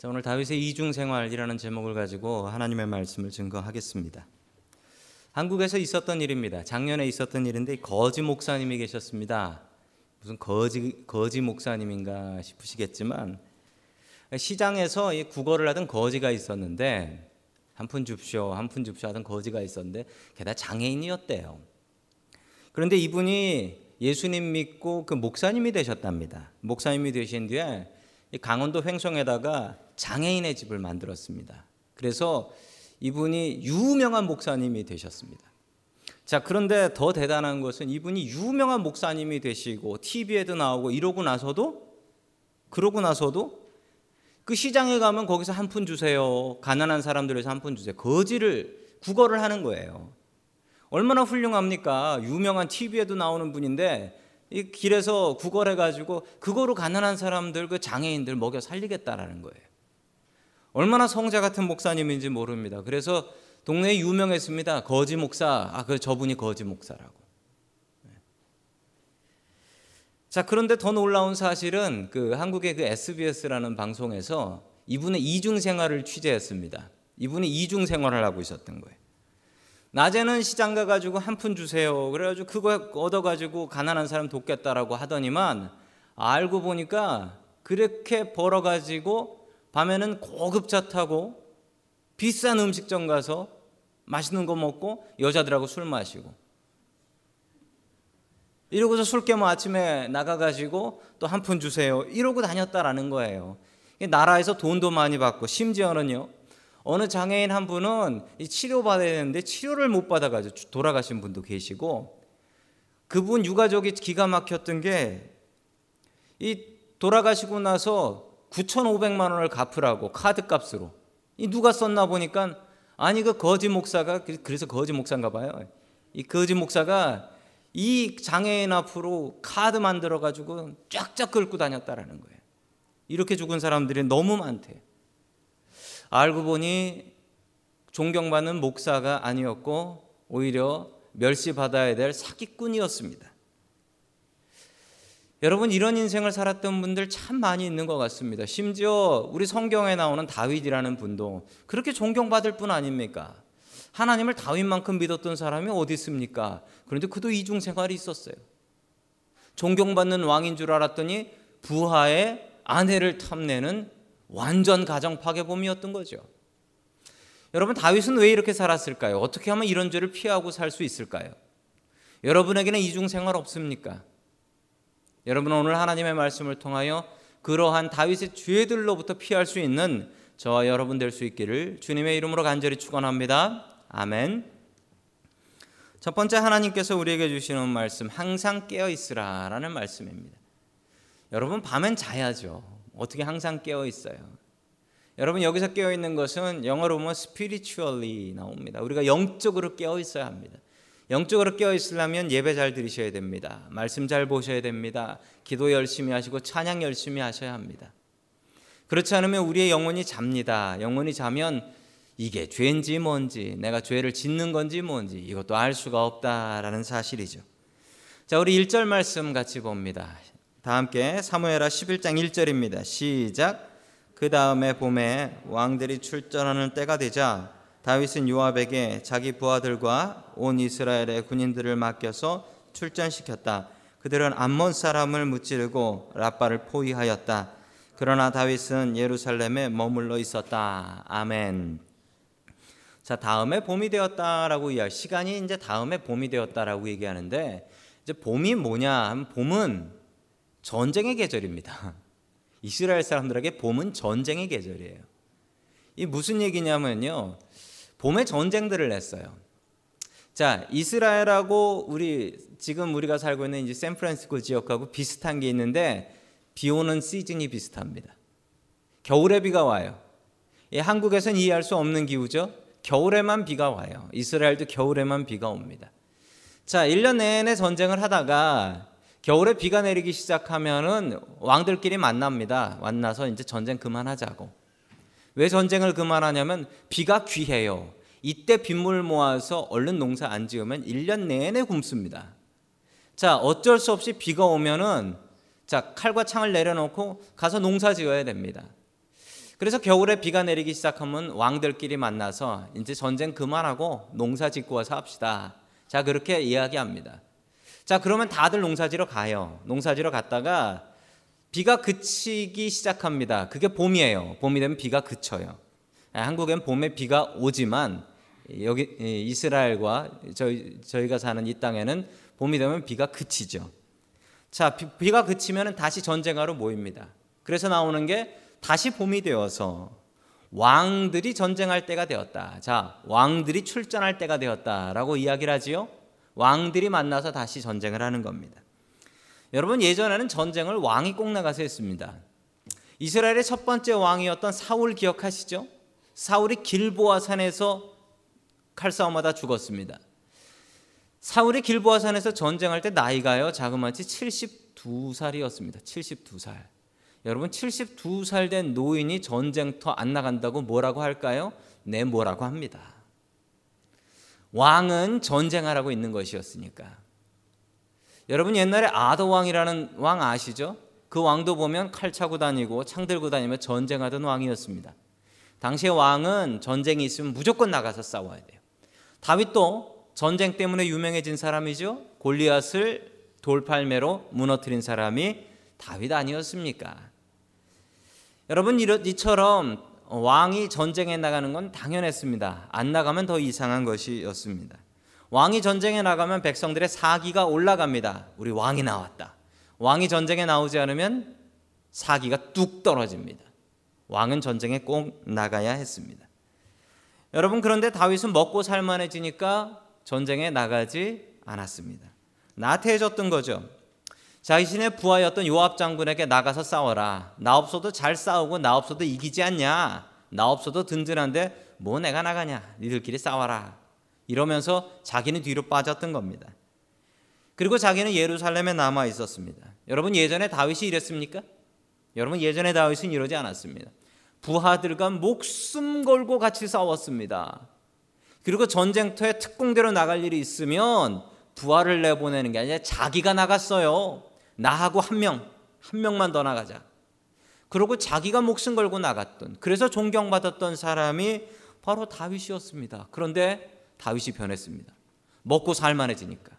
자, 오늘 다윗의 이중 생활이라는 제목을 가지고 하나님의 말씀을 증거하겠습니다. 한국에서 있었던 일입니다. 작년에 있었던 일인데 거지 목사님이 계셨습니다. 무슨 거지 거지 목사님인가 싶으시겠지만 시장에서 국어를 하던 거지가 있었는데 한 푼 줍쇼 한 푼 줍쇼 하던 거지가 있었는데 게다가 장애인이었대요. 그런데 이분이 예수님 믿고 그 목사님이 되셨답니다. 목사님이 되신 뒤에 강원도 횡성에다가 장애인의 집을 만들었습니다. 그래서 이분이 유명한 목사님이 되셨습니다. 자, 그런데 더 대단한 것은 이분이 유명한 목사님이 되시고 TV에도 나오고 이러고 나서도 그러고 나서도 그 시장에 가면 거기서 한 푼 주세요. 가난한 사람들에서 한 푼 주세요. 거지를 국어를 하는 거예요. 얼마나 훌륭합니까? 유명한 TV에도 나오는 분인데 이 길에서 구걸해 가지고 그거로 가난한 사람들 그 장애인들 먹여 살리겠다라는 거예요. 얼마나 성자 같은 목사님인지 모릅니다. 그래서 동네에 유명했습니다. 거지 목사. 아, 그 저분이 거지 목사라고. 네. 자, 그런데 더 놀라운 사실은 그 한국의 그 SBS라는 방송에서 이분의 이중 생활을 취재했습니다. 이분이 이중 생활을 하고 있었던 거예요. 낮에는 시장 가가지고 한 푼 주세요. 그래가지고 그거 얻어가지고 가난한 사람 돕겠다라고 하더니만 알고 보니까 그렇게 벌어가지고 밤에는 고급차 타고 비싼 음식점 가서 맛있는 거 먹고 여자들하고 술 마시고 이러고서 술 깨면 아침에 나가가지고 또 한 푼 주세요. 이러고 다녔다라는 거예요. 나라에서 돈도 많이 받고 심지어는요 어느 장애인 한 분은 치료 받아야 되는데 치료를 못 받아가지고 돌아가신 분도 계시고 그분 유가족이 기가 막혔던 게 이 돌아가시고 나서 9,500만 원을 갚으라고 카드 값으로 이 누가 썼나 보니까 아니 그 거지 목사가 그래서 거지 목사인가 봐요. 이 거지 목사가 이 장애인 앞으로 카드 만들어 가지고 쫙쫙 긁고 다녔다라는 거예요. 이렇게 죽은 사람들이 너무 많대. 알고 보니 존경받는 목사가 아니었고 오히려 멸시받아야 될 사기꾼이었습니다. 여러분 이런 인생을 살았던 분들 참 많이 있는 것 같습니다. 심지어 우리 성경에 나오는 다윗이라는 분도 그렇게 존경받을 뿐 아닙니까? 하나님을 다윗만큼 믿었던 사람이 어디 있습니까? 그런데 그도 이중 생활이 있었어요. 존경받는 왕인 줄 알았더니 부하의 아내를 탐내는 완전 가정 파괴범이었던 거죠. 여러분 다윗은 왜 이렇게 살았을까요? 어떻게 하면 이런 죄를 피하고 살 수 있을까요? 여러분에게는 이중 생활 없습니까? 여러분 오늘 하나님의 말씀을 통하여 그러한 다윗의 죄들로부터 피할 수 있는 저와 여러분 될 수 있기를 주님의 이름으로 간절히 축원합니다. 아멘. 첫 번째 하나님께서 우리에게 주시는 말씀 항상 깨어 있으라라는 말씀입니다. 여러분 밤엔 자야죠. 어떻게 항상 깨어 있어요? 여러분 여기서 깨어 있는 것은 영어로 보면 spiritually 나옵니다. 우리가 영적으로 깨어 있어야 합니다. 영적으로 깨어 있으려면 예배 잘 드리셔야 됩니다. 말씀 잘 보셔야 됩니다. 기도 열심히 하시고 찬양 열심히 하셔야 합니다. 그렇지 않으면 우리의 영혼이 잡니다. 영혼이 자면 이게 죄인지 뭔지 내가 죄를 짓는 건지 뭔지 이것도 알 수가 없다라는 사실이죠. 자, 우리 1절 말씀 같이 봅니다. 다 함께 사무엘하 11장 1절입니다. 시작. 그 다음에 봄에 왕들이 출전하는 때가 되자 다윗은 요압에게 자기 부하들과 온 이스라엘의 군인들을 맡겨서 출전시켰다. 그들은 암몬 사람을 무찌르고 라빠를 포위하였다. 그러나 다윗은 예루살렘에 머물러 있었다. 아멘. 자, 다음에 봄이 되었다라고 이야기. 시간이 이제 다음에 봄이 되었다라고 얘기하는데 이제 봄이 뭐냐 하면 봄은 전쟁의 계절입니다. 이스라엘 사람들에게 봄은 전쟁의 계절이에요. 이 무슨 얘기냐면요. 봄에 전쟁들을 했어요. 자, 이스라엘하고 우리 지금 우리가 살고 있는 이제 샌프란시스코 지역하고 비슷한 게 있는데 비 오는 시즌이 비슷합니다. 겨울에 비가 와요. 예, 한국에서는 이해할 수 없는 기후죠. 겨울에만 비가 와요. 이스라엘도 겨울에만 비가 옵니다. 자, 1년 내내 전쟁을 하다가 겨울에 비가 내리기 시작하면은 왕들끼리 만납니다. 만나서 이제 전쟁 그만하자고. 왜 전쟁을 그만하냐면 비가 귀해요. 이때 빗물 모아서 얼른 농사 안 지으면 1년 내내 굶습니다. 자, 어쩔 수 없이 비가 오면은 자, 칼과 창을 내려놓고 가서 농사 지어야 됩니다. 그래서 겨울에 비가 내리기 시작하면 왕들끼리 만나서 이제 전쟁 그만하고 농사 짓고 와서 합시다. 자, 그렇게 이야기합니다. 자, 그러면 다들 농사 지러 가요. 농사 지러 갔다가 비가 그치기 시작합니다. 그게 봄이에요. 봄이 되면 비가 그쳐요. 아, 한국엔 봄에 비가 오지만 여기 이스라엘과 저희, 저희가 사는 이 땅에는 봄이 되면 비가 그치죠. 자, 비, 가 그치면 다시 전쟁하러 모입니다. 그래서 나오는 게 다시 봄이 되어서 왕들이 전쟁할 때가 되었다. 자, 왕들이 출전할 때가 되었다라고 이야기를 하지요. 왕들이 만나서 다시 전쟁을 하는 겁니다. 여러분 예전에는 전쟁을 왕이 꼭 나가서 했습니다. 이스라엘의 첫 번째 왕이었던 사울 기억하시죠? 사울이 길보아 산에서 칼싸움하다 죽었습니다. 사울이 길보아 산에서 전쟁할 때 나이가요 자그마치 72살이었습니다. 72살. 여러분 72살 된 노인이 전쟁터 안 나간다고 뭐라고 할까요? 네 뭐라고 합니다. 왕은 전쟁하라고 있는 것이었으니까. 여러분 옛날에 아더 왕이라는 왕 아시죠? 그 왕도 보면 칼 차고 다니고 창 들고 다니며 전쟁하던 왕이었습니다. 당시의 왕은 전쟁이 있으면 무조건 나가서 싸워야 돼요. 다윗도 전쟁 때문에 유명해진 사람이죠. 골리앗을 돌팔매로 무너뜨린 사람이 다윗 아니었습니까? 여러분 이처럼 왕이 전쟁에 나가는 건 당연했습니다. 안 나가면 더 이상한 것이었습니다. 왕이 전쟁에 나가면 백성들의 사기가 올라갑니다. 우리 왕이 나왔다. 왕이 전쟁에 나오지 않으면 사기가 뚝 떨어집니다. 왕은 전쟁에 꼭 나가야 했습니다. 여러분 그런데 다윗은 먹고 살만해지니까 전쟁에 나가지 않았습니다. 나태해졌던 거죠. 자신의 부하였던 요압 장군에게 나가서 싸워라. 나 없어도 잘 싸우고 나 없어도 이기지 않냐. 나 없어도 든든한데 뭐 내가 나가냐. 니들끼리 싸워라. 이러면서 자기는 뒤로 빠졌던 겁니다. 그리고 자기는 예루살렘에 남아 있었습니다. 여러분 예전에 다윗이 이랬습니까? 여러분 예전에 다윗은 이러지 않았습니다. 부하들과 목숨 걸고 같이 싸웠습니다. 그리고 전쟁터에 특공대로 나갈 일이 있으면 부하를 내보내는 게 아니라 자기가 나갔어요. 나하고 한 명, 한 명만 더 나가자. 그러고 자기가 목숨 걸고 나갔던, 그래서 존경받았던 사람이 바로 다윗이었습니다. 그런데 다윗이 변했습니다. 먹고 살만해지니까.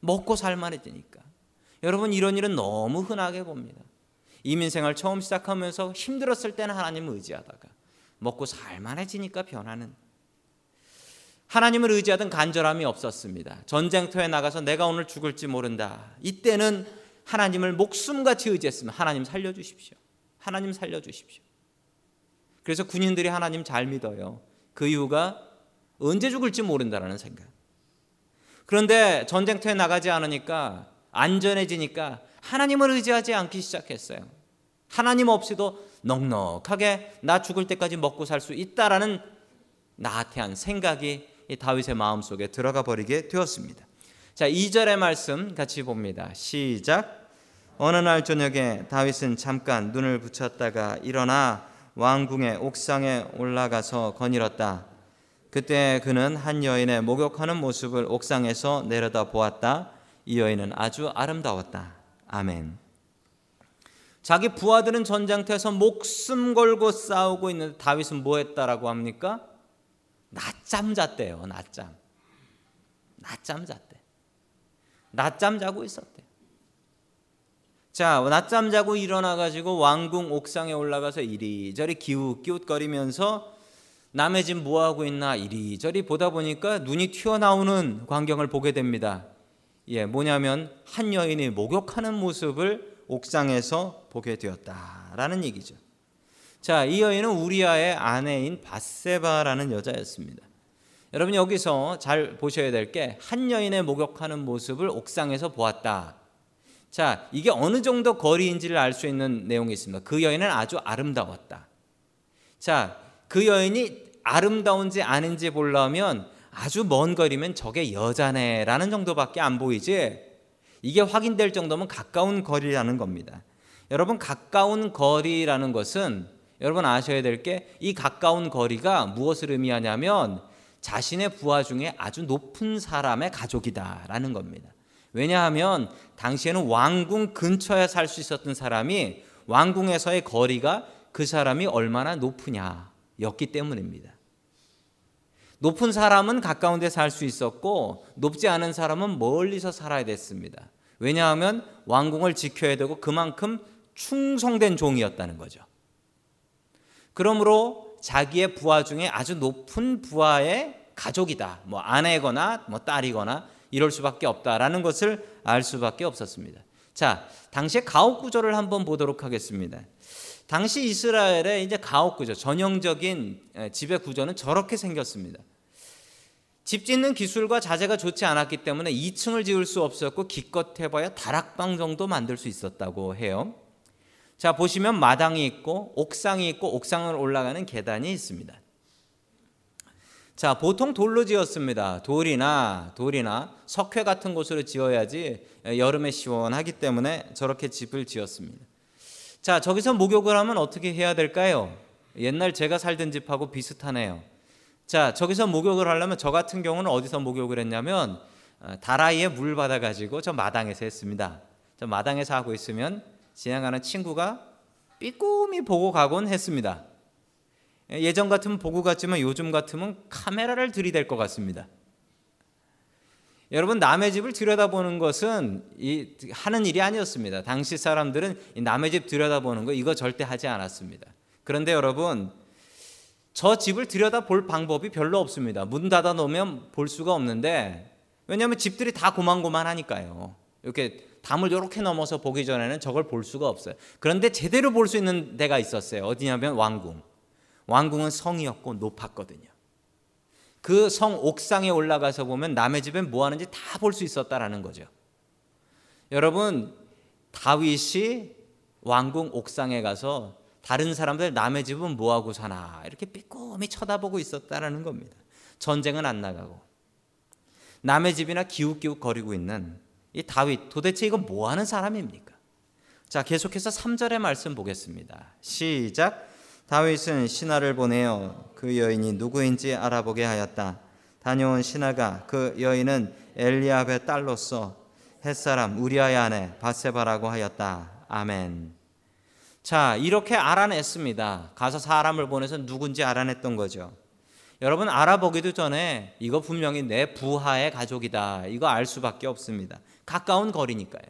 먹고 살만해지니까. 여러분, 이런 일은 너무 흔하게 봅니다. 이민 생활 처음 시작하면서 힘들었을 때는 하나님을 의지하다가 먹고 살만해지니까 변하는 하나님을 의지하던 간절함이 없었습니다. 전쟁터에 나가서 내가 오늘 죽을지 모른다. 이때는 하나님을 목숨같이 의지했으면 하나님 살려주십시오. 하나님 살려주십시오. 그래서 군인들이 하나님 잘 믿어요. 그 이유가 언제 죽을지 모른다라는 생각. 그런데 전쟁터에 나가지 않으니까 안전해지니까 하나님을 의지하지 않기 시작했어요. 하나님 없이도 넉넉하게 나 죽을 때까지 먹고 살 수 있다라는 나태한 생각이 이 다윗의 마음속에 들어가 버리게 되었습니다. 자, 2절의 말씀 같이 봅니다. 시작. 어느 날 저녁에 다윗은 잠깐 눈을 붙였다가 일어나 왕궁의 옥상에 올라가서 거닐었다. 그때 그는 한 여인의 목욕하는 모습을 옥상에서 내려다 보았다. 이 여인은 아주 아름다웠다. 아멘. 자기 부하들은 전장터에서 목숨 걸고 싸우고 있는데 다윗은 뭐 했다라고 합니까? 낮잠 잤대요. 낮잠. 낮잠 잤대. 낮잠 자고 있었대. 자, 낮잠 자고 일어나 가지고 왕궁 옥상에 올라가서 이리저리 기웃기웃거리면서 남의 집 뭐 하고 있나 이리저리 보다 보니까 눈이 튀어나오는 광경을 보게 됩니다. 예, 뭐냐면 한 여인이 목욕하는 모습을 옥상에서 보게 되었다라는 얘기죠. 자, 이 여인은 우리아의 아내인 바세바라는 여자였습니다. 여러분 여기서 잘 보셔야 될 게 한 여인의 목욕하는 모습을 옥상에서 보았다. 자, 이게 어느 정도 거리인지를 알 수 있는 내용이 있습니다. 그 여인은 아주 아름다웠다. 자, 그 여인이 아름다운지 아닌지 보려면 아주 먼 거리면 저게 여자네라는 정도밖에 안 보이지. 이게 확인될 정도면 가까운 거리라는 겁니다. 여러분 가까운 거리라는 것은 여러분 아셔야 될 게 이 가까운 거리가 무엇을 의미하냐면 자신의 부하 중에 아주 높은 사람의 가족이다라는 겁니다. 왜냐하면 당시에는 왕궁 근처에 살 수 있었던 사람이 왕궁에서의 거리가 그 사람이 얼마나 높으냐 였기 때문입니다. 높은 사람은 가까운 데 살 수 있었고 높지 않은 사람은 멀리서 살아야 됐습니다. 왜냐하면 왕궁을 지켜야 되고 그만큼 충성된 종이었다는 거죠. 그러므로 자기의 부하 중에 아주 높은 부하의 가족이다. 뭐 아내거나 뭐 딸이거나 이럴 수밖에 없다라는 것을 알 수밖에 없었습니다. 자, 당시의 가옥 구조를 한번 보도록 하겠습니다. 당시 이스라엘의 이제 가옥 구조, 전형적인 지배 구조는 저렇게 생겼습니다. 집 짓는 기술과 자재가 좋지 않았기 때문에 2층을 지을 수 없었고 기껏 해봐야 다락방 정도 만들 수 있었다고 해요. 자 보시면 마당이 있고 옥상이 있고 옥상을 올라가는 계단이 있습니다. 자 보통 돌로 지었습니다. 돌이나 돌이나 석회 같은 곳으로 지어야지 여름에 시원하기 때문에 저렇게 집을 지었습니다. 자 저기서 목욕을 하면 어떻게 해야 될까요? 옛날 제가 살던 집하고 비슷하네요. 자, 저기서 목욕을 하려면 저 같은 경우는 어디서 목욕을 했냐면 어, 다라이에 물 받아 가지고 저 마당에서 했습니다. 저 마당에서 하고 있으면 지나가는 친구가 삐꾸미 보고 가곤 했습니다. 예전 같으면 보고 갔지만 요즘 같으면 카메라를 들이댈 것 같습니다. 여러분 남의 집을 들여다보는 것은 이, 하는 일이 아니었습니다. 당시 사람들은 남의 집 들여다보는 거 이거 절대 하지 않았습니다. 그런데 여러분 저 집을 들여다볼 방법이 별로 없습니다. 문 닫아 놓으면 볼 수가 없는데 왜냐하면 집들이 다 고만고만하니까요. 이렇게 담을 이렇게 넘어서 보기 전에는 저걸 볼 수가 없어요. 그런데 제대로 볼 수 있는 데가 있었어요. 어디냐면 왕궁. 왕궁은 성이었고 높았거든요. 그 성 옥상에 올라가서 보면 남의 집엔 뭐 하는지 다 볼 수 있었다라는 거죠. 여러분 다윗이 왕궁 옥상에 가서 다른 사람들 남의 집은 뭐 하고 사나 이렇게 삐꼼히 쳐다보고 있었다라는 겁니다. 전쟁은 안 나가고 남의 집이나 기웃기웃 거리고 있는 이 다윗 도대체 이건 뭐 하는 사람입니까? 자, 계속해서 3절의 말씀 보겠습니다. 시작. 다윗은 신하를 보내어 그 여인이 누구인지 알아보게 하였다. 다녀온 신하가 그 여인은 엘리압의 딸로서 햇사람 우리아의 아내 바세바라고 하였다. 아멘. 자, 이렇게 알아냈습니다. 가서 사람을 보내서 누군지 알아냈던 거죠. 여러분 알아보기도 전에 이거 분명히 내 부하의 가족이다. 이거 알 수밖에 없습니다. 가까운 거리니까요.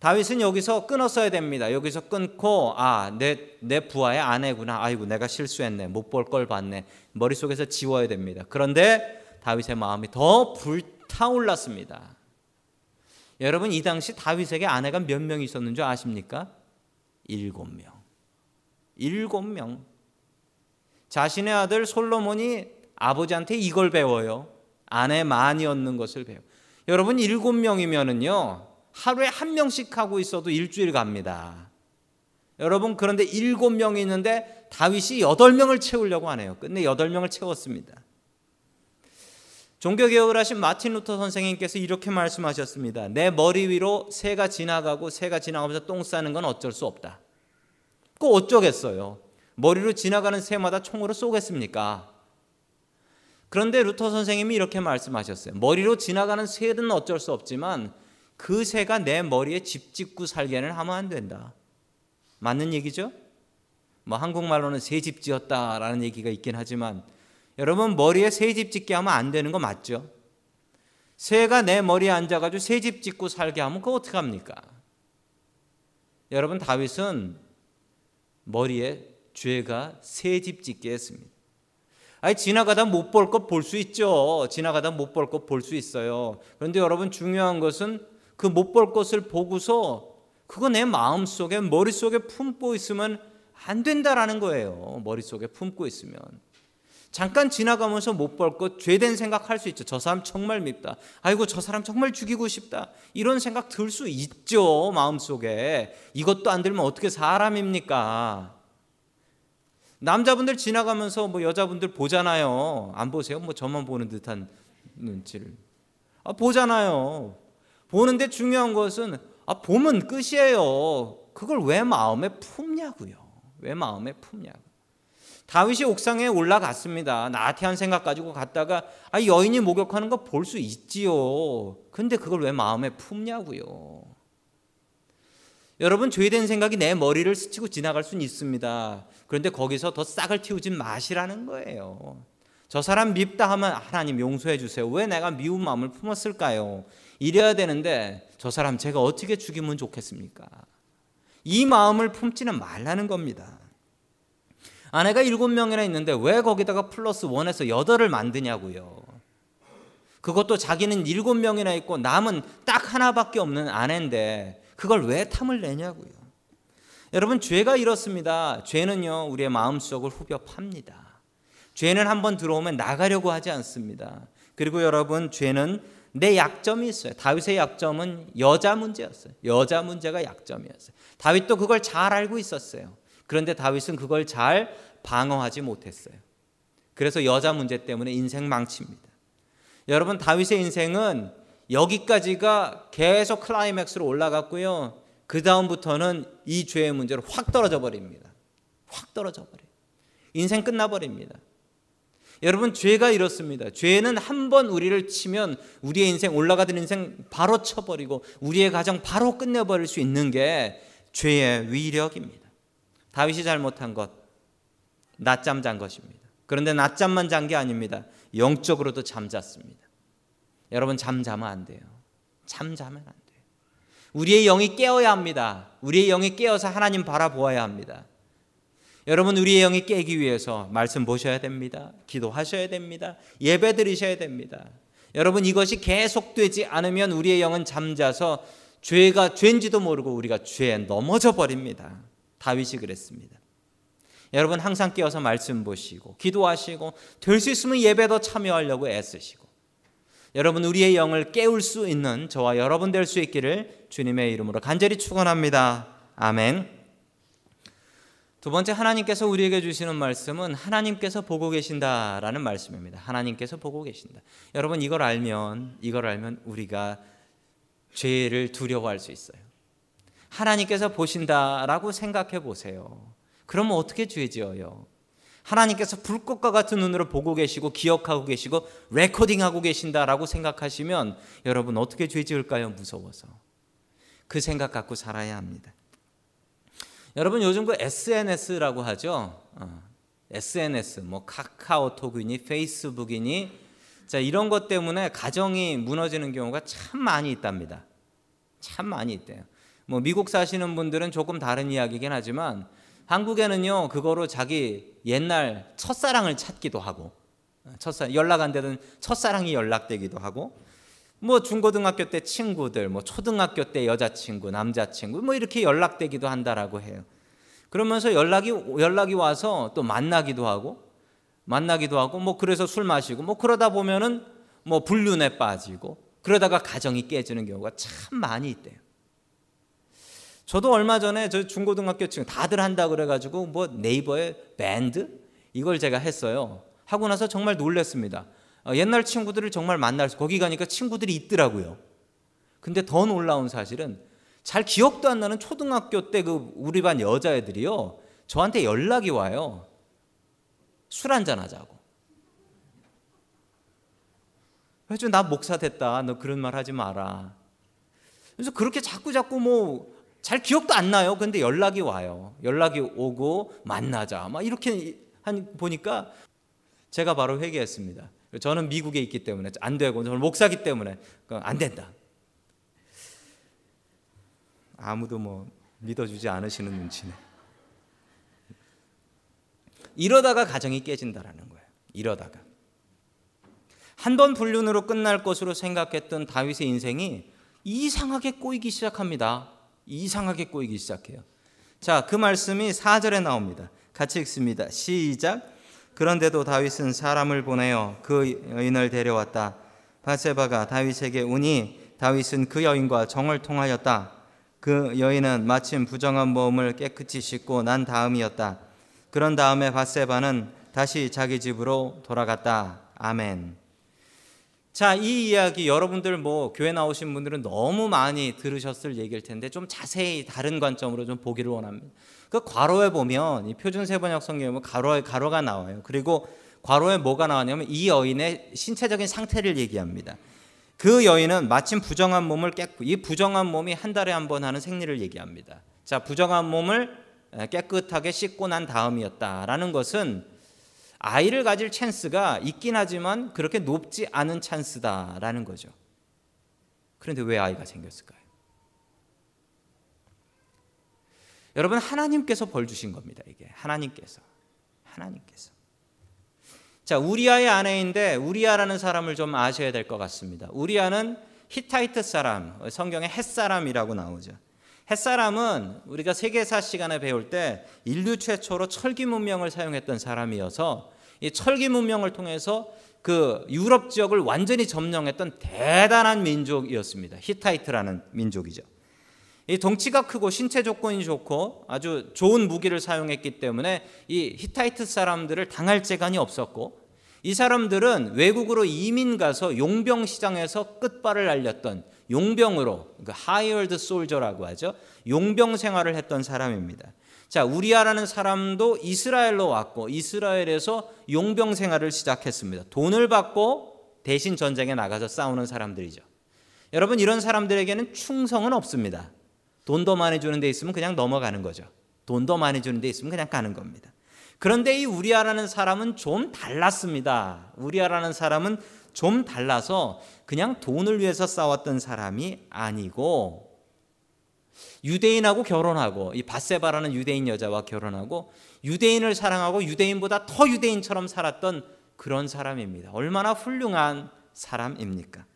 다윗은 여기서 끊었어야 됩니다. 여기서 끊고 아, 내 내 부하의 아내구나. 아이고 내가 실수했네. 못 볼 걸 봤네. 머릿속에서 지워야 됩니다. 그런데 다윗의 마음이 더 불타올랐습니다. 여러분 이 당시 다윗에게 아내가 몇 명 있었는 줄 아십니까? 일곱 명. 일곱 명. 자신의 아들 솔로몬이 아버지한테 이걸 배워요. 아내 많이 얻는 것을 배워. 여러분 일곱 명이면은요 하루에 한 명씩 하고 있어도 일주일 갑니다. 여러분 그런데 일곱 명이 있는데 다윗이 여덟 명을 채우려고 하네요. 끝내 여덟 명을 채웠습니다. 종교 개혁을 하신 마틴 루터 선생님께서 이렇게 말씀하셨습니다. 내 머리 위로 새가 지나가고 새가 지나가면서 똥 싸는 건 어쩔 수 없다. 그 어쩌겠어요. 머리로 지나가는 새마다 총으로 쏘겠습니까? 그런데 루터 선생님이 이렇게 말씀하셨어요. 머리로 지나가는 새는 어쩔 수 없지만 그 새가 내 머리에 집 짓고 살게는 하면 안 된다. 맞는 얘기죠? 뭐 한국말로는 새 집 지었다라는 얘기가 있긴 하지만 여러분 머리에 새 집 짓게 하면 안 되는 거 맞죠? 새가 내 머리에 앉아가지고 새 집 짓고 살게 하면 그거 어떡 합니까? 여러분 다윗은 머리에 죄가 새 집 짓게 했습니다. 아니 지나가다 못 볼 것 볼 수 있죠. 지나가다 못 볼 것 볼 수 있어요. 그런데 여러분 중요한 것은 그 못 볼 것을 보고서 그거 내 마음 속에 머릿속에 품고 있으면 안 된다라는 거예요. 머릿속에 품고 있으면. 잠깐 지나가면서 못 볼 것 죄된 생각할 수 있죠. 저 사람 정말 밉다. 아이고 저 사람 정말 죽이고 싶다. 이런 생각 들 수 있죠. 마음속에. 이것도 안 들면 어떻게 사람입니까? 남자분들 지나가면서 뭐 여자분들 보잖아요. 안 보세요? 뭐 저만 보는 듯한 눈치를. 아, 보잖아요. 보는데 중요한 것은 아, 보면 끝이에요. 그걸 왜 마음에 품냐고요. 왜 마음에 품냐고. 다윗이 옥상에 올라갔습니다. 나태한 생각 가지고 갔다가 아, 여인이 목욕하는 거 볼 수 있지요. 근데 그걸 왜 마음에 품냐고요. 여러분 죄된 생각이 내 머리를 스치고 지나갈 수는 있습니다. 그런데 거기서 더 싹을 틔우진 마시라는 거예요. 저 사람 밉다 하면 하나님 용서해 주세요. 왜 내가 미운 마음을 품었을까요? 이래야 되는데 저 사람 제가 어떻게 죽이면 좋겠습니까? 이 마음을 품지는 말라는 겁니다. 아내가 일곱 명이나 있는데 왜 거기다가 플러스 원에서 여덟을 만드냐고요. 그것도 자기는 일곱 명이나 있고 남은 딱 하나밖에 없는 아내인데 그걸 왜 탐을 내냐고요. 여러분 죄가 이렇습니다. 죄는요 우리의 마음속을 후벼 팝니다. 죄는 한번 들어오면 나가려고 하지 않습니다. 그리고 여러분 죄는 내 약점이 있어요. 다윗의 약점은 여자 문제였어요. 여자 문제가 약점이었어요. 다윗도 그걸 잘 알고 있었어요. 그런데 다윗은 그걸 잘 방어하지 못했어요. 그래서 여자 문제 때문에 인생 망칩니다. 여러분 다윗의 인생은 여기까지가 계속 클라이맥스로 올라갔고요. 그 다음부터는 이 죄의 문제로 확 떨어져 버립니다. 확 떨어져 버려. 인생 끝나 버립니다. 여러분 죄가 이렇습니다. 죄는 한 번 우리를 치면 우리의 인생 올라가던 인생 바로 쳐버리고 우리의 가정 바로 끝내버릴 수 있는 게 죄의 위력입니다. 다윗이 잘못한 것 낮잠 잔 것입니다. 그런데 낮잠만 잔 게 아닙니다. 영적으로도 잠잤습니다. 여러분 잠 자면 안 돼요. 잠 자면 안 돼요. 우리의 영이 깨어야 합니다. 우리의 영이 깨어서 하나님 바라보아야 합니다. 여러분 우리의 영이 깨기 위해서 말씀 보셔야 됩니다. 기도하셔야 됩니다. 예배 드리셔야 됩니다. 여러분 이것이 계속되지 않으면 우리의 영은 잠자서 죄가 죄인지도 모르고 우리가 죄에 넘어져 버립니다. 다윗이 그랬습니다. 여러분 항상 깨어서 말씀 보시고 기도하시고 될 수 있으면 예배도 참여하려고 애쓰시고 여러분 우리의 영을 깨울 수 있는 저와 여러분 될 수 있기를 주님의 이름으로 간절히 축원합니다. 아멘. 두 번째 하나님께서 우리에게 주시는 말씀은 하나님께서 보고 계신다라는 말씀입니다. 하나님께서 보고 계신다. 여러분 이걸 알면 이걸 알면 우리가 죄를 두려워할 수 있어요. 하나님께서 보신다라고 생각해 보세요. 그러면 어떻게 죄 지어요? 하나님께서 불꽃과 같은 눈으로 보고 계시고 기억하고 계시고 레코딩하고 계신다라고 생각하시면 여러분 어떻게 죄 지을까요? 무서워서. 그 생각 갖고 살아야 합니다. 여러분 요즘 그 SNS라고 하죠. 어, SNS 뭐 카카오톡이니 페이스북이니 자 이런 것 때문에 가정이 무너지는 경우가 참 많이 있답니다. 참 많이 있대요. 뭐 미국 사시는 분들은 조금 다른 이야기긴 하지만 한국에는요 그거로 자기 옛날 첫사랑을 찾기도 하고 첫사 연락 안 되던 첫사랑이 연락되기도 하고 뭐 중고등학교 때 친구들, 뭐 초등학교 때 여자친구, 남자친구 뭐 이렇게 연락되기도 한다라고 해요. 그러면서 연락이 연락이 와서 또 만나기도 하고 만나기도 하고 뭐 그래서 술 마시고 뭐 그러다 보면은 뭐 불륜에 빠지고 그러다가 가정이 깨지는 경우가 참 많이 있대요. 저도 얼마 전에 저 중고등학교 친구 다들 한다 그래가지고 뭐 네이버에 밴드 이걸 제가 했어요. 하고 나서 정말 놀랐습니다. 어, 옛날 친구들을 정말 만날 수 거기 가니까 친구들이 있더라고요. 근데 더 놀라운 사실은 잘 기억도 안 나는 초등학교 때 그 우리 반 여자애들이요. 저한테 연락이 와요. 술 한잔 하자고. 그래서 나 목사 됐다. 너 그런 말 하지 마라. 그래서 그렇게 자꾸 자꾸 뭐 잘 기억도 안 나요. 근데 연락이 와요. 연락이 오고 만나자. 막 이렇게 한 보니까 제가 바로 회개했습니다. 저는 미국에 있기 때문에 안 되고 저는 목사기 때문에 안 된다. 아무도 뭐 믿어주지 않으시는 눈치네. 이러다가 가정이 깨진다라는 거예요. 이러다가 한 번 불륜으로 끝날 것으로 생각했던 다윗의 인생이 이상하게 꼬이기 시작합니다. 이상하게 꼬이기 시작해요. 자, 그 말씀이 4절에 나옵니다. 같이 읽습니다. 시작. 그런데도 다윗은 사람을 보내어 그 여인을 데려왔다. 바세바가 다윗에게 오니 다윗은 그 여인과 정을 통하였다. 그 여인은 마침 부정한 몸을 깨끗이 씻고 난 다음이었다. 그런 다음에 바세바는 다시 자기 집으로 돌아갔다. 아멘. 자, 이 이야기 여러분들 뭐 교회 나오신 분들은 너무 많이 들으셨을 얘기일 텐데 좀 자세히 다른 관점으로 좀 보기를 원합니다. 그 괄호에 보면 이 표준 세번역 성경에 괄호에 괄호가 나와요. 그리고 괄호에 뭐가 나왔냐면 이 여인의 신체적인 상태를 얘기합니다. 그 여인은 마침 부정한 몸을 깼고 이 부정한 몸이 한 달에 한 번 하는 생리를 얘기합니다. 자, 부정한 몸을 깨끗하게 씻고 난 다음이었다라는 것은 아이를 가질 찬스가 있긴 하지만 그렇게 높지 않은 찬스다라는 거죠. 그런데 왜 아이가 생겼을까요? 여러분 하나님께서 벌 주신 겁니다. 이게 하나님께서 하나님께서 자 우리아의 아내인데 우리아라는 사람을 좀 아셔야 될 것 같습니다. 우리아는 히타이트 사람 성경에 헷 사람이라고 나오죠. 헷 사람은 우리가 세계사 시간에 배울 때 인류 최초로 철기 문명을 사용했던 사람이어서 이 철기 문명을 통해서 그 유럽 지역을 완전히 점령했던 대단한 민족이었습니다. 히타이트라는 민족이죠. 이 덩치가 크고 신체 조건이 좋고 아주 좋은 무기를 사용했기 때문에 이 히타이트 사람들을 당할 재간이 없었고 이 사람들은 외국으로 이민 가서 용병 시장에서 끗발을 날렸던 용병으로 그 hired soldier라고 하죠. 용병 생활을 했던 사람입니다. 자, 우리아라는 사람도 이스라엘로 왔고 이스라엘에서 용병 생활을 시작했습니다. 돈을 받고 대신 전쟁에 나가서 싸우는 사람들이죠. 여러분 이런 사람들에게는 충성은 없습니다. 돈 더 많이 주는 데 있으면 그냥 넘어가는 거죠. 돈 더 많이 주는 데 있으면 그냥 가는 겁니다. 그런데 이 우리아라는 사람은 좀 달랐습니다. 우리아라는 사람은 좀 달라서 그냥 돈을 위해서 싸웠던 사람이 아니고 유대인하고 결혼하고 이 바세바라는 유대인 여자와 결혼하고 유대인을 사랑하고 유대인보다 더 유대인처럼 살았던 그런 사람입니다. 얼마나 훌륭한 사람입니까?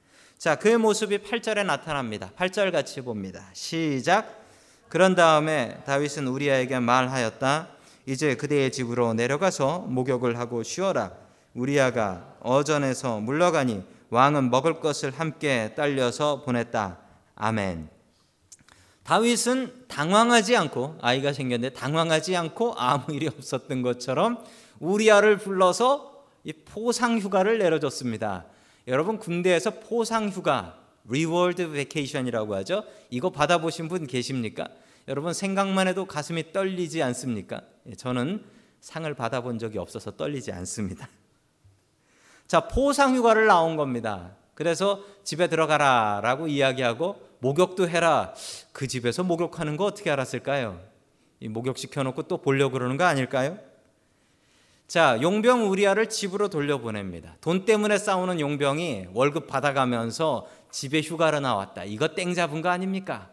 자, 그의 모습이 8절에 나타납니다. 8절 같이 봅니다. 시작. 그런 다음에 다윗은 우리아에게 말하였다. 이제 그대의 집으로 내려가서 목욕을 하고 쉬어라. 우리아가 어전에서 물러가니 왕은 먹을 것을 함께 딸려서 보냈다. 아멘. 다윗은 당황하지 않고 아이가 생겼는데 당황하지 않고 아무 일이 없었던 것처럼 우리아를 불러서 이 포상 휴가를 내려줬습니다. 여러분 군대에서 포상 휴가 reward vacation이라고 하죠. 이거 받아보신 분 계십니까? 여러분 생각만 해도 가슴이 떨리지 않습니까? 예, 저는 상을 받아본 적이 없어서 떨리지 않습니다. 자, 포상 휴가를 나온 겁니다. 그래서 집에 들어가라라고 이야기하고 목욕도 해라. 그 집에서 목욕하는 거 어떻게 알았을까요? 이 목욕 시켜놓고 또 보려고 그러는 거 아닐까요? 자, 용병 우리아를 집으로 돌려보냅니다. 돈 때문에 싸우는 용병이 월급 받아가면서 집에 휴가를 나왔다. 이거 땡 잡은 거 아닙니까?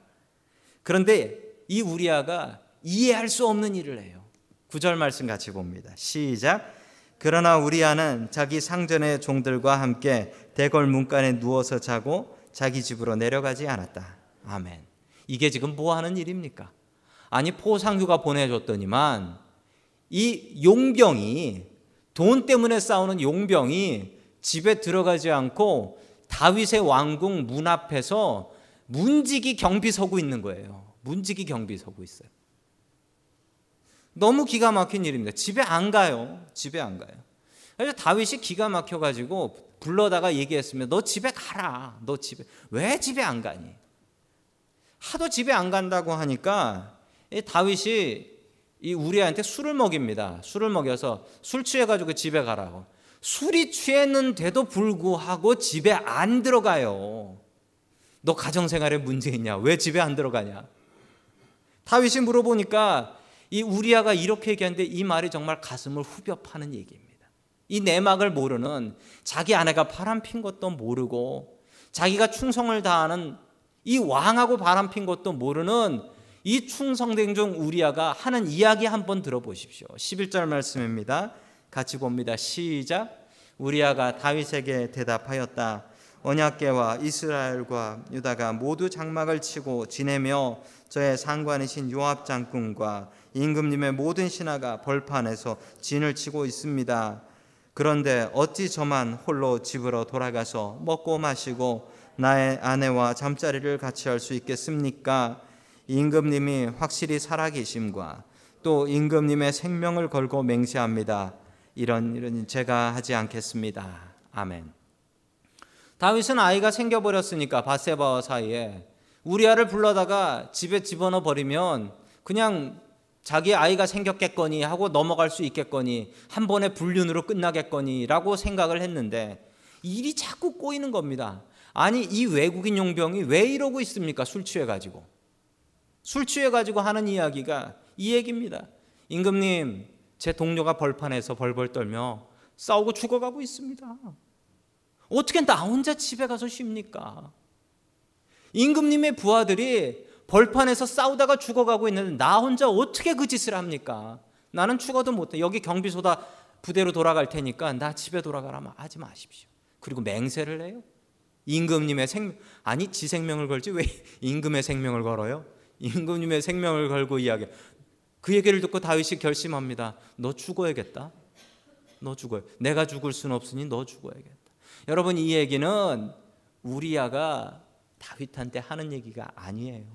그런데 이 우리아가 이해할 수 없는 일을 해요. 구절 말씀 같이 봅니다. 시작. 그러나 우리아는 자기 상전의 종들과 함께 대궐 문간에 누워서 자고 자기 집으로 내려가지 않았다. 아멘. 이게 지금 뭐 하는 일입니까? 아니 포상휴가 보내줬더니만 이 용병이 돈 때문에 싸우는 용병이 집에 들어가지 않고 다윗의 왕궁 문 앞에서 문지기 경비 서고 있는 거예요. 문지기 경비 서고 있어요. 너무 기가 막힌 일입니다. 집에 안 가요. 집에 안 가요. 그래서 다윗이 기가 막혀 가지고 불러다가 얘기했으면 너 집에 가라. 너 집에 왜 집에 안 가니? 하도 집에 안 간다고 하니까 다윗이 이 우리한테 술을 먹입니다. 술을 먹여서 술 취해 가지고 집에 가라고. 술이 취했는데도 불구하고 집에 안 들어가요. 너 가정 생활에 문제 있냐? 왜 집에 안 들어가냐? 다윗이 물어보니까 이 우리아가 이렇게 얘기하는데 이 말이 정말 가슴을 후벼 파는 얘기입니다. 이 내막을 모르는 자기 아내가 바람 핀 것도 모르고 자기가 충성을 다하는 이 왕하고 바람 핀 것도 모르는 이 충성된 종 우리아가 하는 이야기 한번 들어보십시오. 11절 말씀입니다. 같이 봅니다. 시작. 우리아가 다윗에게 대답하였다. 언약계와 이스라엘과 유다가 모두 장막을 치고 지내며 저의 상관이신 요압 장군과 임금님의 모든 신하가 벌판에서 진을 치고 있습니다. 그런데 어찌 저만 홀로 집으로 돌아가서 먹고 마시고 나의 아내와 잠자리를 같이 할 수 있겠습니까? 임금님이 확실히 살아계심과 또 임금님의 생명을 걸고 맹세합니다. 이런 일은 제가 하지 않겠습니다. 아멘. 다윗은 아이가 생겨버렸으니까 바세바와 사이에 우리아를 불러다가 집에 집어넣어 버리면 그냥 자기 아이가 생겼겠거니 하고 넘어갈 수 있겠거니 한 번의 불륜으로 끝나겠거니라고 생각을 했는데 일이 자꾸 꼬이는 겁니다. 아니 이 외국인 용병이 왜 이러고 있습니까? 술 취해 가지고 술 취해 가지고 하는 이야기가 이 얘기입니다. 임금님, 제 동료가 벌판에서 벌벌 떨며 싸우고 죽어가고 있습니다. 어떻게 나 혼자 집에 가서 쉽니까? 임금님의 부하들이 벌판에서 싸우다가 죽어가고 있는데 나 혼자 어떻게 그 짓을 합니까? 나는 죽어도 못해. 여기 경비소다 부대로 돌아갈 테니까 나 집에 돌아가라 하지 마십시오. 그리고 맹세를 해요. 임금님의 생명 아니 지 생명을 걸지 왜 임금의 생명을 걸어요? 임금님의 생명을 걸고 이야기. 그 얘기를 듣고 다윗이 결심합니다. 너 죽어야겠다. 너 죽어요. 내가 죽을 수는 없으니 너 죽어야겠다. 여러분 이 얘기는 우리야가 다윗한테 하는 얘기가 아니에요.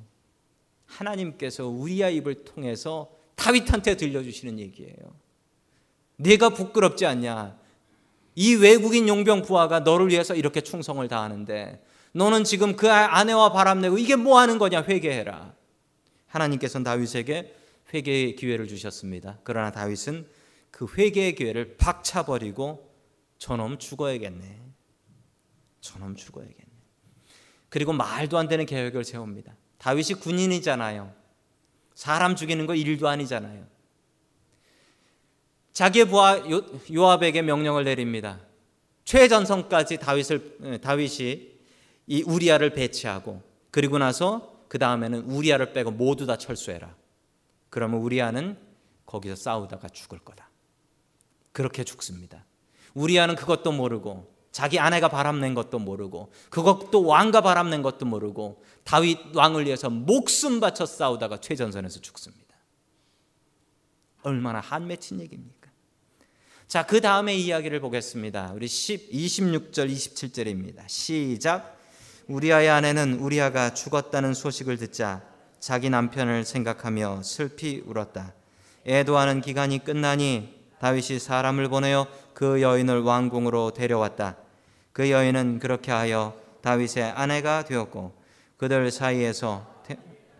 하나님께서 우리야 입을 통해서 다윗한테 들려주시는 얘기예요. 네가 부끄럽지 않냐? 이 외국인 용병 부하가 너를 위해서 이렇게 충성을 다하는데 너는 지금 그 아내와 바람내고 이게 뭐 하는 거냐 회개해라. 하나님께서는 다윗에게 회개의 기회를 주셨습니다. 그러나 다윗은 그 회개의 기회를 박차 버리고 저놈 죽어야겠네. 저놈 죽어야겠네. 그리고 말도 안 되는 계획을 세웁니다. 다윗이 군인이잖아요. 사람 죽이는 거 일도 아니잖아요. 자기의 부하 요압에게 명령을 내립니다. 최전선까지 다윗을 다윗이 이 우리아를 배치하고 그리고 나서 그 다음에는 우리아를 빼고 모두 다 철수해라. 그러면 우리아는 거기서 싸우다가 죽을 거다. 그렇게 죽습니다. 우리아는 그것도 모르고 자기 아내가 바람낸 것도 모르고 그것도 왕가 바람낸 것도 모르고 다윗 왕을 위해서 목숨 바쳐 싸우다가 최전선에서 죽습니다. 얼마나 한 맺힌 얘기입니까? 자, 그 다음에 이야기를 보겠습니다. 우리 10, 26절, 27절입니다. 시작. 우리아의 아내는 우리아가 죽었다는 소식을 듣자 자기 남편을 생각하며 슬피 울었다. 애도하는 기간이 끝나니 다윗이 사람을 보내어 그 여인을 왕궁으로 데려왔다. 그 여인은 그렇게 하여 다윗의 아내가 되었고 그들 사이에서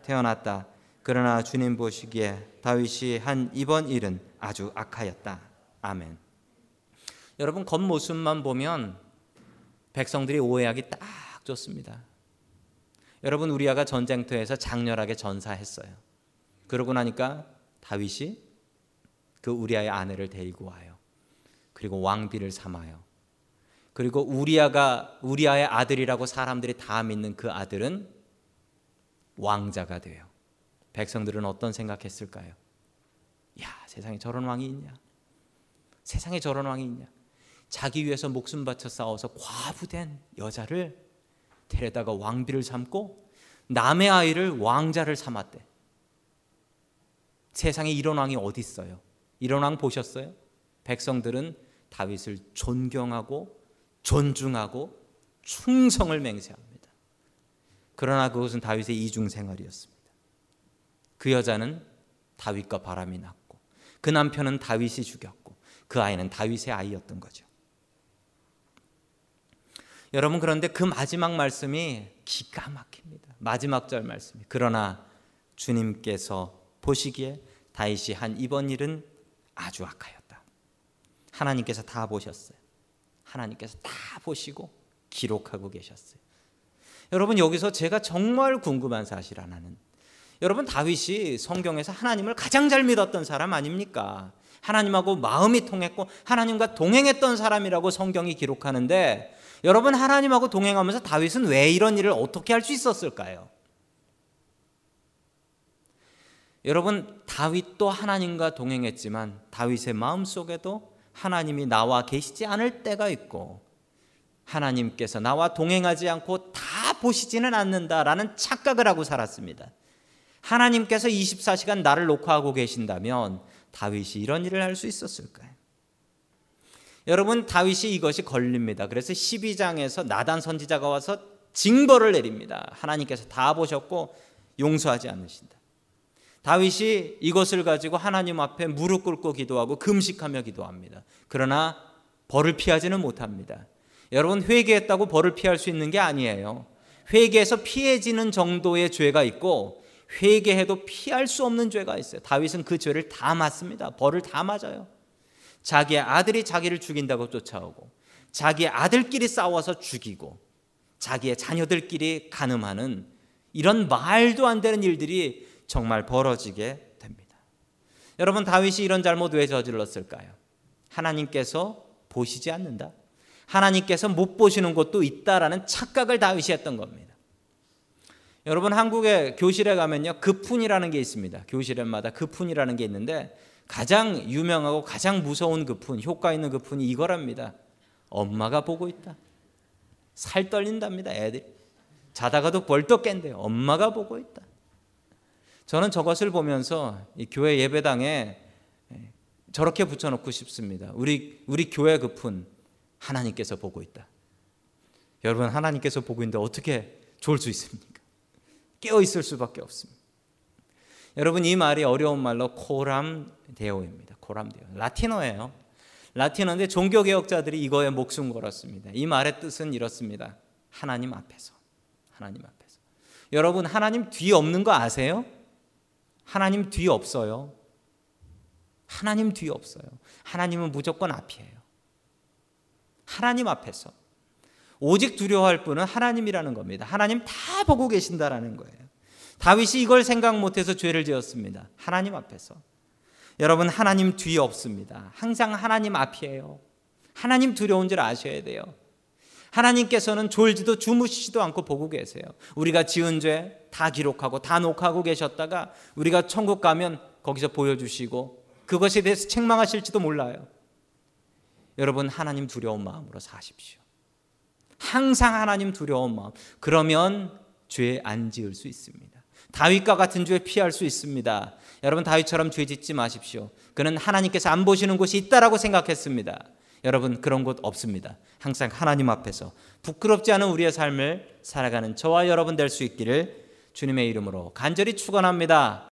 태 어났다. 그러나 주님 보시기에 다윗이 한 이번 일은 아주 악하였다. 아멘. 여러분 겉모습만 보면 백성들이 오해하기 딱 좋습니다. 여러분 우리아가 전쟁터에서 장렬하게 전사했어요. 그러고 나니까 다윗이 그 우리아의 아내를 데리고 와요. 그리고 왕비를 삼아요. 그리고 우리아가 우리아의 아들이라고 사람들이 다 믿는 그 아들은 왕자가 돼요. 백성들은 어떤 생각했을까요? 야, 세상에 저런 왕이 있냐? 세상에 저런 왕이 있냐? 자기 위해서 목숨 바쳐 싸워서 과부된 여자를 데려다가 왕비를 삼고 남의 아이를 왕자를 삼았대. 세상에 이런 왕이 어디 있어요? 이런 왕 보셨어요? 백성들은 다윗을 존경하고 존중하고 충성을 맹세합니다. 그러나 그것은 다윗의 이중 생활이었습니다. 그 여자는 다윗과 바람이 났고 그 남편은 다윗이 죽였고 그 아이는 다윗의 아이였던 거죠. 여러분 그런데 그 마지막 말씀이 기가 막힙니다. 마지막 절 말씀이 그러나 주님께서 보시기에 다윗이 한 이번 일은 아주 악하였다. 하나님께서 다 보셨어요. 하나님께서 다 보시고 기록하고 계셨어요. 여러분 여기서 제가 정말 궁금한 사실 하나는 여러분 다윗이 성경에서 하나님을 가장 잘 믿었던 사람 아닙니까? 하나님하고 마음이 통했고 하나님과 동행했던 사람이라고 성경이 기록하는데 여러분 하나님하고 동행하면서 다윗은 왜 이런 일을 어떻게 할 수 있었을까요? 여러분 다윗도 하나님과 동행했지만 다윗의 마음 속에도 하나님이 나와 계시지 않을 때가 있고 하나님께서 나와 동행하지 않고 다 보시지는 않는다라는 착각을 하고 살았습니다. 하나님께서 24시간 나를 녹화하고 계신다면 다윗이 이런 일을 할 수 있었을까요? 여러분 다윗이 이것이 걸립니다. 그래서 12장에서 나단 선지자가 와서 징벌을 내립니다. 하나님께서 다 보셨고 용서하지 않으신다. 다윗이 이것을 가지고 하나님 앞에 무릎 꿇고 기도하고 금식하며 기도합니다. 그러나 벌을 피하지는 못합니다. 여러분 회개했다고 벌을 피할 수 있는 게 아니에요. 회개해서 피해지는 정도의 죄가 있고 회개해도 피할 수 없는 죄가 있어요. 다윗은 그 죄를 다 맞습니다. 벌을 다 맞아요. 자기의 아들이 자기를 죽인다고 쫓아오고 자기의 아들끼리 싸워서 죽이고 자기의 자녀들끼리 가늠하는 이런 말도 안 되는 일들이 정말 벌어지게 됩니다. 여러분 다윗이 이런 잘못 왜 저질렀을까요? 하나님께서 보시지 않는다. 하나님께서 못 보시는 곳도 있다라는 착각을 다윗이 했던 겁니다. 여러분 한국의 교실에 가면요 급훈이라는 게 있습니다. 교실마다 급훈이라는 게 있는데 가장 유명하고 가장 무서운 급훈, 효과 있는 급훈이 이거랍니다. 엄마가 보고 있다. 살 떨린답니다. 애들 자다가도 벌떡 깬대요. 엄마가 보고 있다. 저는 저것을 보면서 교회 예배당에 저렇게 붙여놓고 싶습니다. 우리 우리 교회 급훈 하나님께서 보고 있다. 여러분 하나님께서 보고 있는데 어떻게 좋을 수 있습니까? 깨어 있을 수밖에 없습니다. 여러분 이 말이 어려운 말로 코람데오입니다. 코람데오. 라틴어예요. 라틴어인데 종교 개혁자들이 이거에 목숨 걸었습니다. 이 말의 뜻은 이렇습니다. 하나님 앞에서. 하나님 앞에서. 여러분 하나님 뒤 없는 거 아세요? 하나님 뒤 없어요. 하나님 뒤 없어요. 하나님은 무조건 앞이에요. 하나님 앞에서 오직 두려워할 분은 하나님이라는 겁니다. 하나님 다 보고 계신다라는 거예요. 다윗이 이걸 생각 못해서 죄를 지었습니다. 하나님 앞에서. 여러분 하나님 뒤에 없습니다. 항상 하나님 앞이에요. 하나님 두려운 줄 아셔야 돼요. 하나님께서는 졸지도 주무시지도 않고 보고 계세요. 우리가 지은 죄 다 기록하고 다 녹화하고 계셨다가 우리가 천국 가면 거기서 보여주시고 그것에 대해서 책망하실지도 몰라요. 여러분 하나님 두려운 마음으로 사십시오. 항상 하나님 두려운 마음. 그러면 죄 안 지을 수 있습니다. 다윗과 같은 죄 피할 수 있습니다. 여러분 다윗처럼 죄 짓지 마십시오. 그는 하나님께서 안 보시는 곳이 있다라고 생각했습니다. 여러분 그런 곳 없습니다. 항상 하나님 앞에서 부끄럽지 않은 우리의 삶을 살아가는 저와 여러분 될 수 있기를 주님의 이름으로 간절히 축원합니다.